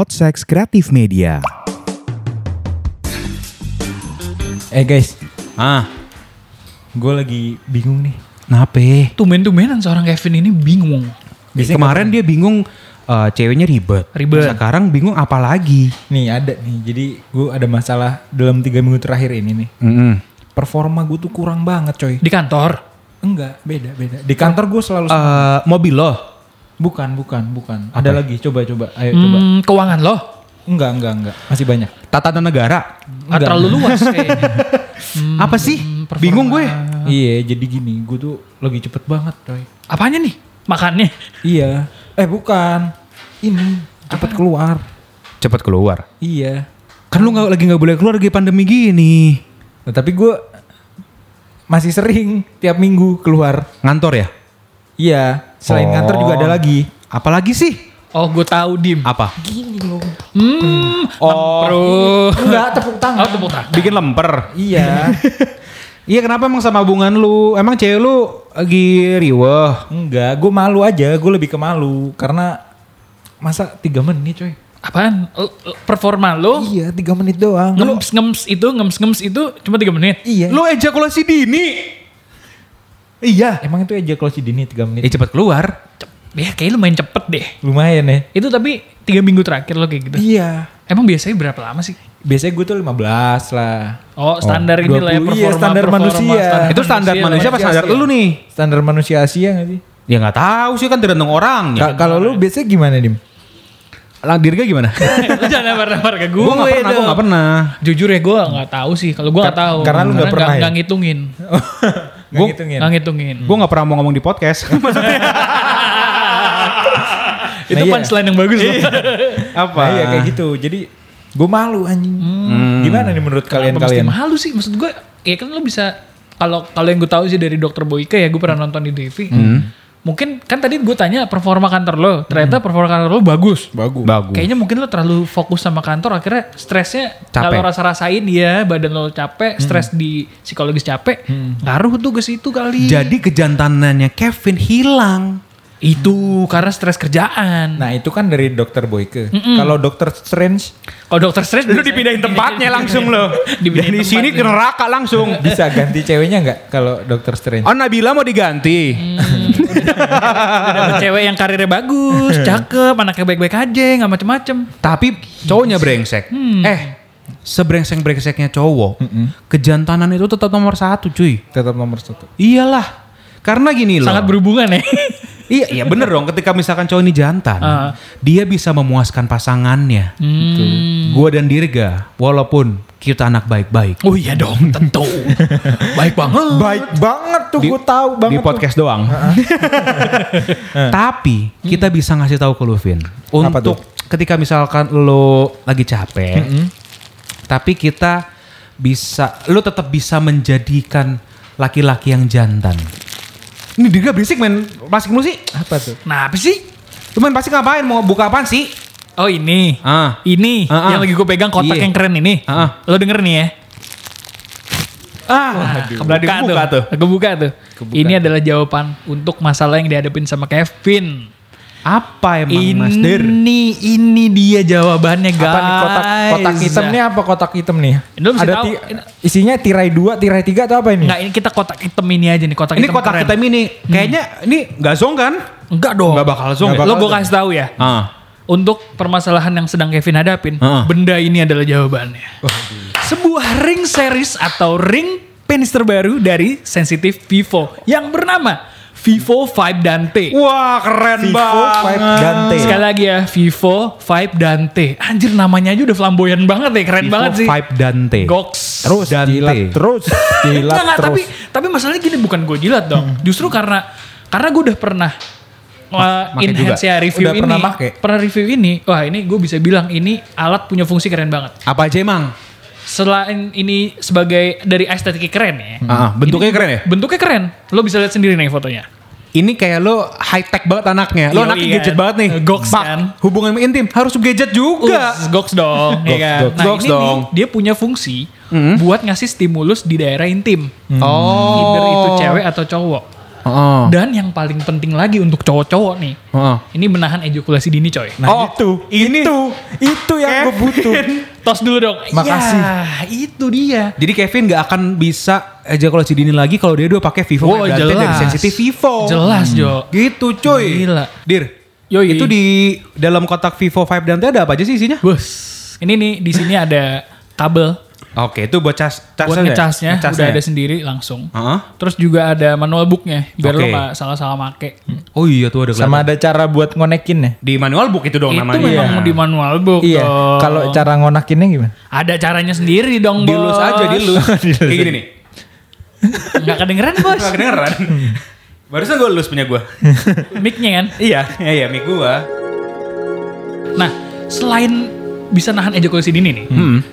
Podsex Kreatif Media. Eh guys, Ah, gue lagi bingung nih. nape? Tumen-tumenan seorang Kevin ini bingung. Biasanya Kemarin dia bingung eh, ceweknya ribet. Ribet. Sekarang bingung apa lagi? Nih ada nih, jadi gue ada masalah dalam tiga minggu terakhir ini nih. Mm-mm. Performa gue tuh kurang banget coy. Di kantor. Enggak, beda beda. Di kantor gue selalu Eh, mobil lo? Bukan bukan bukan. Ada lagi, coba coba, ayo coba. Hmm, keuangan lo. Enggak enggak enggak, masih banyak. Tatanan negara? Ah, terlalu luas kayaknya. apa sih? performa. Bingung gue. Iya, jadi gini, gue tuh lagi cepet banget coy. Apanya nih? Makannya. Iya. Eh bukan, ini cepet keluar. Cepat keluar. Iya. Kan lu nggak lagi nggak boleh keluar lagi pandemi gini. Nah, tapi gue masih sering tiap minggu keluar. Ngantor ya? Iya, selain Oh. kantor juga ada lagi. Apalagi sih? Oh, gue tahu Dim. Apa? Hmm, Oh, bro. Enggak, tepuk tangan. Oh, tepuk tangan. bikin lemper. Iya. Iya kenapa emang sama hubungan lu? Emang cewek lu lagi riweh? Enggak, gue malu aja. Gue lebih ke malu karena masa tiga menit coy. Apaan? L- l- Performa lo? Iya, tiga menit doang. Ngems-ngems itu, ngems-ngems itu cuma 3 menit. Iya. Lu ejakulasi dini? Iya. Emang itu ejakulasi dini tiga menit. Eh cepat keluar. Ya, kayaknya lumayan cepet deh. Lumayan ya. Itu tapi tiga minggu terakhir lo kayak gitu. Iya. Emang biasanya berapa lama sih? Biasanya gue tuh 15 lah. Oh, standar ini lah ya 20, performa. iya, standar performa, manusia. Itu standar manusia ya. apa standar lu nih? Standar manusia Asia gak sih? Ya nggak tahu sih kan tergantung orangnya. Ka- Kalau lu biasanya gimana, Dim? Lang dirga gimana? Lu jangan lempar-lempar ke gue. gue nggak pernah, gue nggak pernah. Jujur ya gue nggak tahu sih. Kalau gue nggak Kar- tahu. karena lu nggak pernah ya? Nggak ngitungin. Gak Gua- ngitungin. Ngitungin. Gue nggak pernah mau ngomong di podcast. Itu Nah, iya. punchline yang bagus loh. apa? Nah, iya kayak gitu. Jadi gue malu anjing. Gimana nih menurut Kenapa mesti kalian-kalian? malu sih? Maksud gue, ya kan lo bisa kalau kalau yang gue tahu sih dari dokter Boyke ya gue pernah nonton di TV. Mungkin kan tadi gue tanya performa kantor lo, ternyata performa kantor lo bagus. Bagus. Bagus. Kayaknya mungkin lo terlalu fokus sama kantor akhirnya stresnya kalau rasa-rasain ya badan lo capek, stres di psikologis capek, ngaruh tuh ke situ kali. Jadi kejantanannya Kevin hilang. itu karena stres kerjaan. Nah itu kan dari dokter Boyke. Kalau dokter Strange Kalau dokter stres Lu dipindahin tempatnya langsung lo. Dipindahin Dari sini ke neraka langsung. bisa ganti ceweknya nggak kalau dokter Strange? Oh Nabila mau diganti. Udah dapet cewek yang karirnya bagus, cakep, anaknya baik-baik aja, nggak macem-macem. Tapi cowoknya brengsek. Eh, sebrengsek-brengseknya cowok, kejantanan itu tetap nomor satu cuy. Tetap nomor satu. Iyalah. Karena gini loh. Sangat berhubungan ya. Iya, iya bener dong. Ketika misalkan cowok ini jantan, Ah. dia bisa memuaskan pasangannya. Hmm. Gue dan Dirga, walaupun kita anak baik-baik. Oh iya dong, tentu. Baik banget. Baik banget tuh, gue tahu banget. di podcast doang. Tapi kita bisa ngasih tahu ke lu Vin. Apa Untuk ketika misalkan lo lagi capek, tapi kita bisa, lo tetap bisa menjadikan laki-laki yang jantan. Ini Dirga berisik main plastik mulu sih. tuh. Apa tuh? Nah, apa sih? Lu main plastik ngapain? Mau buka apaan sih? Oh ini. Ah. Ini Ah, ah. yang lagi gue pegang kotak Iya. yang keren ini. Ah, ah. Lo denger nih ya. Ah, Kebuka kebuka tuh. Kebuka tuh. Ini adalah jawaban untuk masalah yang dihadapin sama Kevin. Apa emang Mas Der? Ini ini dia jawabannya guys. Apa nih kotak kotak hitam nih apa kotak hitam nih? Ini Ada tahu. ti- isinya tirai dua, tirai tiga atau apa ini? Enggak, ini kita kotak hitam ini aja nih, kotak Ini hitam kotak keren. kita ini kayaknya ini nggak zong kan? Enggak dong. Nggak bakal zong ya? Lo gue kasih tahu ya. Ah. Untuk permasalahan yang sedang Kevin hadapin, Heeh. benda ini adalah jawabannya. Sebuah ring series atau ring penis terbaru dari sensitif Vivo yang bernama Vivo Vibe Dante. Wah keren Vivo banget. Vibe Dante. Sekali lagi ya, Vivo Vibe Dante. Anjir namanya aja udah flamboyan banget ya, keren Vivo banget sih. Vibe Dante. Gox. Terus Dante. jilat terus, jilat enggak, terus. tapi tapi masalahnya gini bukan gue jilat dong. Justru karena karena gue udah pernah uh, make enhance ya review Udah ini. pernah make? Pernah review ini. Wah, ini gue bisa bilang ini alat punya fungsi keren banget. Apa aja emang? Selain ini sebagai dari estetika keren ya. Ah, bentuknya ini keren ya? Bentuknya keren. Lo bisa lihat sendiri nih fotonya. Ini kayak lo high tech banget anaknya. Lo anaknya kan? gadget banget nih. Goks, Bak, kan? Hubungan intim harus gadget juga. Uh, goks dong, ya kan? goks, nah goks ini dong. nih, dia punya fungsi buat ngasih stimulus di daerah intim. Oh. Either itu cewek atau cowok. Oh. Dan yang paling penting lagi untuk cowok-cowok nih, Oh. ini menahan ejakulasi dini coy. Nah Oh, itu, ini- itu, itu yang gue butuh. Tos dulu dong. Makasih. Ya, itu dia. Jadi Kevin gak akan bisa ejakulasi dini lagi kalau dia udah pakai Vivo Wow, Vibrante dari jelas. sensitif Vivo. Jelas, Jo. Gitu cuy. Gila. Dir. Yoi. Itu di dalam kotak Vivo Vibrante ada apa aja sih isinya? Bos. Ini nih di sini ada kabel Oke, itu buat cas, cas buat aja? ngecasnya, Ngecasnya udah ya? ada sendiri langsung. Heeh. Terus juga ada manual booknya, biar Oke. lo gak salah-salah make. Oh iya tuh ada Sama ada cara buat ngonekin ya. di manual book itu dong itu namanya. memang di manual book. Iya, kalau cara ngonakinnya gimana? ada caranya sendiri dong, bos. dilus aja dilus. Kayak gini nih. Nggak kedengeran, bos. Gak kedengeran. Barusan gue lulus punya gue. Mic-nya kan. iya, iya, iya, mic gue. Nah, selain bisa nahan ejakulasi dini nih,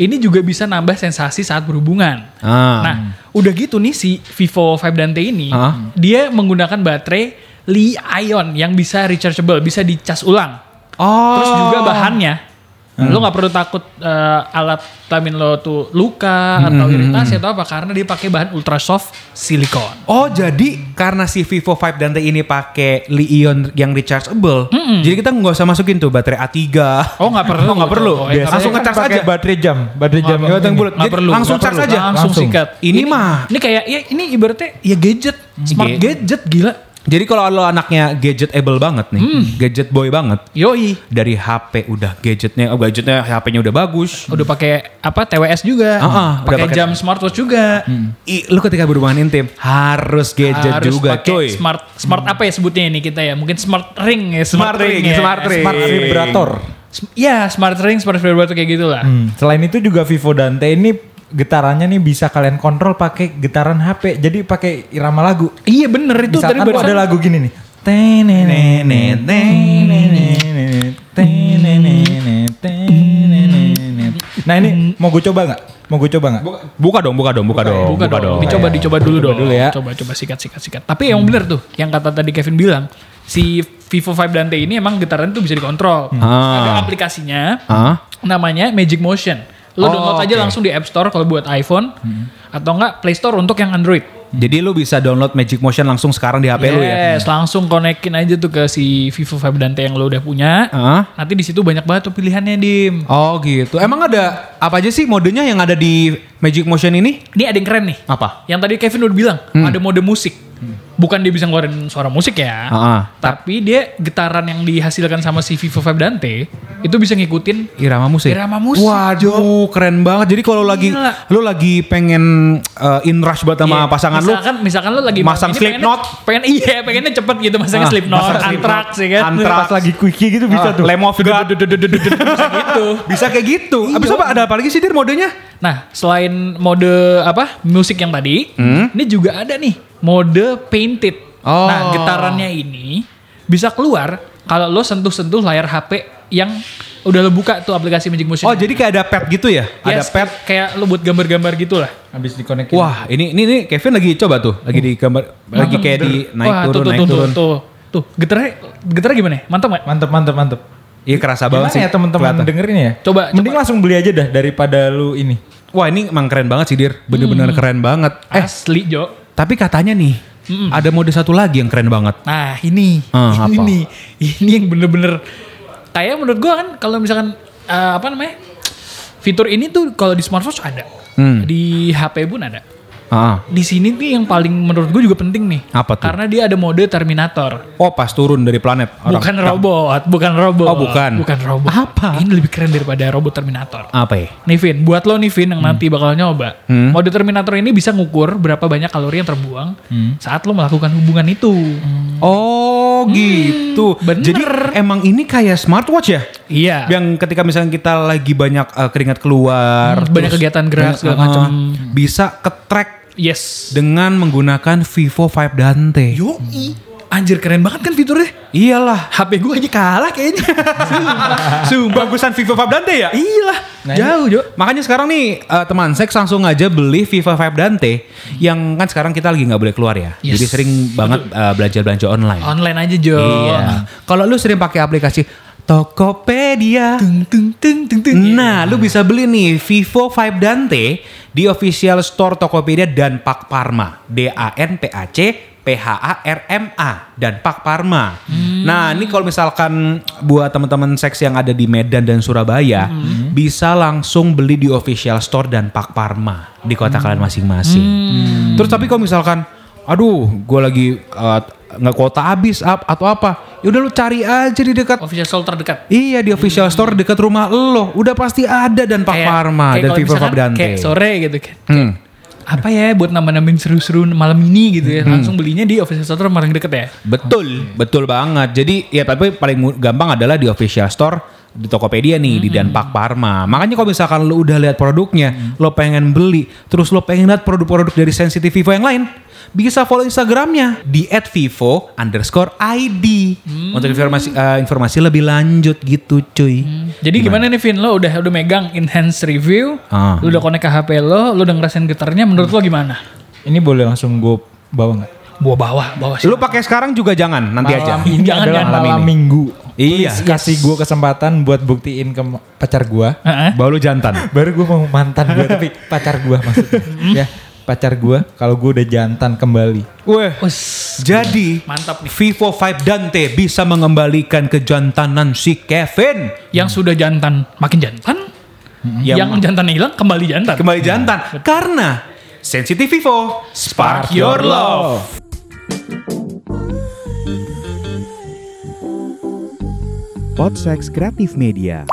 ini juga bisa nambah sensasi saat berhubungan. Ah. Nah, udah gitu nih si Vivo Vibrante ini, Ah. dia menggunakan baterai Li-ion yang bisa rechargeable, bisa dicas ulang. Oh. Terus juga bahannya, lo nggak perlu takut eh, alat kelamin lo tuh luka atau iritasi atau apa karena dia pakai bahan ultra soft silikon. Oh jadi karena si Vivo Vibrante ini pakai Li-ion yang rechargeable, jadi kita nggak usah masukin tuh baterai A3. Oh nggak perlu, Oh, nggak perlu. Oh, Langsung ngecas aja. baterai jam, baterai jam yang bulat. Nggak Jadi perlu, langsung charge aja. langsung, Langsung. sikat. Ini mah. ini kayak ya ini ibaratnya ya gadget, smart Ge- gadget gila. Jadi kalau lo anaknya gadgetable banget nih, gadget boy banget, Yoi, dari HP udah gadgetnya, oh gadgetnya HP-nya udah bagus. udah pakai apa TWS juga, Ah, ah, udah pakai pakai- jam smartwatch juga. I, lu ketika berhubungan intim harus gadget Harus juga, pakai coy. Smart smart apa ya sebutnya ini kita ya? Mungkin smart ring ya, Smart ring, ya. smart ring. smart vibrator. Sm- Ya, smart ring, smart vibrator kayak gitulah. Hmm, Selain itu juga Vivo Dante ini getarannya nih bisa kalian kontrol pakai getaran HP. Jadi pakai irama lagu. Iya bener itu tadi Misalkan barusan. ada lagu gini nih. Nah ini mau gue coba nggak? Mau gue coba nggak? Buka dong, buka dong, buka dong, Buka dong. Dicoba, dicoba dulu dong. dulu ya. Coba, coba sikat, sikat, sikat. Tapi yang bener tuh, yang kata tadi Kevin bilang, si Vivo Vibrante ini emang getaran tuh bisa dikontrol. Ah. Ada aplikasinya, Hah? namanya Magic Motion. Lo Oh, download aja langsung di App Store kalau buat iPhone, atau enggak Play Store untuk yang Android. Jadi lu bisa download Magic Motion langsung sekarang di HP lu ya? Yes, langsung konekin aja tuh ke si Vivo Vibrante yang lo udah punya. Hah? Nanti di situ banyak banget tuh pilihannya, Dim. Oh gitu. Emang ada apa aja sih modenya yang ada di Magic Motion ini? Ini ada yang keren nih. Apa? Yang tadi Kevin udah bilang, ada mode musik. Bukan dia bisa ngeluarin suara musik ya. Ah, ah. Tapi dia getaran yang dihasilkan sama si Vivo Vibrante itu bisa ngikutin Irama musik. Irama musik, Waduh, keren banget. Jadi kalau lagi lu lagi pengen uh, in rush buat sama Iya, pasangan misalkan, lu, misalkan lu lagi masang ini Slipknot. pengennya- pengen iya pengennya cepet gitu masangnya Ah, Slipknot, masang Slipknot, Anthrax ya kan. Anthrax. Pas lagi quickie gitu bisa Ah, tuh. God. bisa gitu. Bisa kayak gitu. Iya. Abis apa ada apa lagi sih dir modenya? Nah, selain mode apa musik yang tadi, ini juga ada nih mode painted. Oh. Nah, getarannya ini bisa keluar kalau lo sentuh-sentuh layar HP yang udah lo buka tuh aplikasi Magic Motion. Oh jadi kayak ada pad gitu ya? Ada Yes, pad. kayak lo buat gambar-gambar gitu lah. Habis dikonekin. Wah ini ini, ini Kevin lagi coba tuh, lagi di gambar, lagi kayak di naik Wah, turun tuh, naik tuh, turun. Tuh, tuh, tuh. Getarnya, getarnya gimana? Mantap gak? Mantep mantep mantep. Iya kerasa Gimana banget sih. ya teman-teman dengerin ya? Coba, Mending coba. langsung beli aja dah daripada lu ini. Wah ini emang keren banget sih dir, bener-bener Hmm. keren banget. Eh Asli, Jo. Tapi katanya nih ada mode satu lagi yang keren banget. Nah, ini. Ah, ini apa? nih. Ini yang bener-bener kayak menurut gua kan kalau misalkan eh, apa namanya? Fitur ini tuh kalau di smartwatch ada. Hmm. Di HP pun ada. Ah, Di sini nih yang paling menurut gue juga penting nih. Apa tuh? Karena dia ada mode Terminator. oh pas turun dari planet. orang. Bukan robot, bukan robot. Oh, bukan. Bukan robot. Apa? Ini lebih keren daripada robot Terminator. Apa ya? Nih Vin, buat lo nih Vin yang nanti bakal nyoba. Hmm. Mode Terminator ini bisa ngukur berapa banyak kalori yang terbuang saat lo melakukan hubungan itu. Oh gitu. Hmm, bener. Jadi emang ini kayak smartwatch ya? Iya. Yang ketika misalnya kita lagi banyak uh, keringat keluar, Hmm, banyak kegiatan gerak, segala uh, macam. bisa ke-track Yes. dengan menggunakan Vivo Vibe Dante. Yoi. Anjir keren banget kan fiturnya. Iyalah. HP gue aja kalah kayaknya. Sumpah. Bagusan Vivo Vibe Dante ya? Iyalah. Nah, Jauh, Jo. Makanya sekarang nih uh, teman seks langsung aja beli Viva Vibe Dante yang kan sekarang kita lagi nggak boleh keluar ya. Yes. Jadi sering banget uh, belanja-belanja online. Online aja, Jo. Iya. Kalau lu sering pakai aplikasi Tokopedia. Tung, tung, tung, tung, tung. Nah, lu bisa beli nih Vivo Vibe Dante di official store Tokopedia dan Pak Parma. D A N P A C P PHA RMA dan Pak Parma. Nah, ini kalau misalkan buat teman-teman seks yang ada di Medan dan Surabaya bisa langsung beli di official store dan Pak Parma di kota kalian masing-masing. Terus tapi kalau misalkan aduh, gue lagi uh, nggak kuota habis ap- atau apa, ya udah lu cari aja di dekat Official store terdekat. Iya di official store dekat rumah lo udah pasti ada dan Pak Kayak- Parma kayak dan misalkan Fabdante. Kayak sore gitu kan. Hmm. Apa ya buat nambah-nambahin seru-seru malam ini gitu ya. Langsung belinya di official store paling deket ya. Betul, betul banget. Jadi ya tapi paling gampang adalah di official store di Tokopedia nih di Danpak Parma. Makanya kalau misalkan lo udah lihat produknya, lo pengen beli, terus lo pengen lihat produk-produk dari Sensitive Vivo yang lain, bisa follow Instagramnya di @vivo underscore id untuk informasi eh, informasi lebih lanjut gitu cuy. Jadi gimana, nih Vin? Lo udah udah megang enhance review, Ah. lo udah connect ke HP lo, lo udah ngerasain getarnya, menurut lo gimana? Ini boleh langsung gue bawa nggak? Bawa bawah, bawah sih. Lo pakai sekarang juga jangan nanti aja. Malam ini Jangan, adalah jangan. malam Malam ini. minggu. Iya. Please kasih gue kesempatan buat buktiin ke pacar gue. Heeh. Baru jantan. Baru gue mau mantan gue tapi pacar gue maksudnya. ya pacar gue kalau gue udah jantan kembali. Weh, Wes, jadi Mantap nih. Vivo 5 Dante bisa mengembalikan kejantanan si Kevin. yang sudah jantan makin jantan, Ya, yang jantan hilang kembali jantan. kembali jantan karena Sensitive Vivo Spark Your Love. Podsex Kreatif Media.